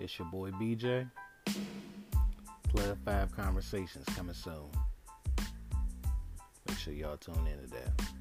It's your boy BJ. Club 5 Conversations coming soon. Make sure y'all tune in to that.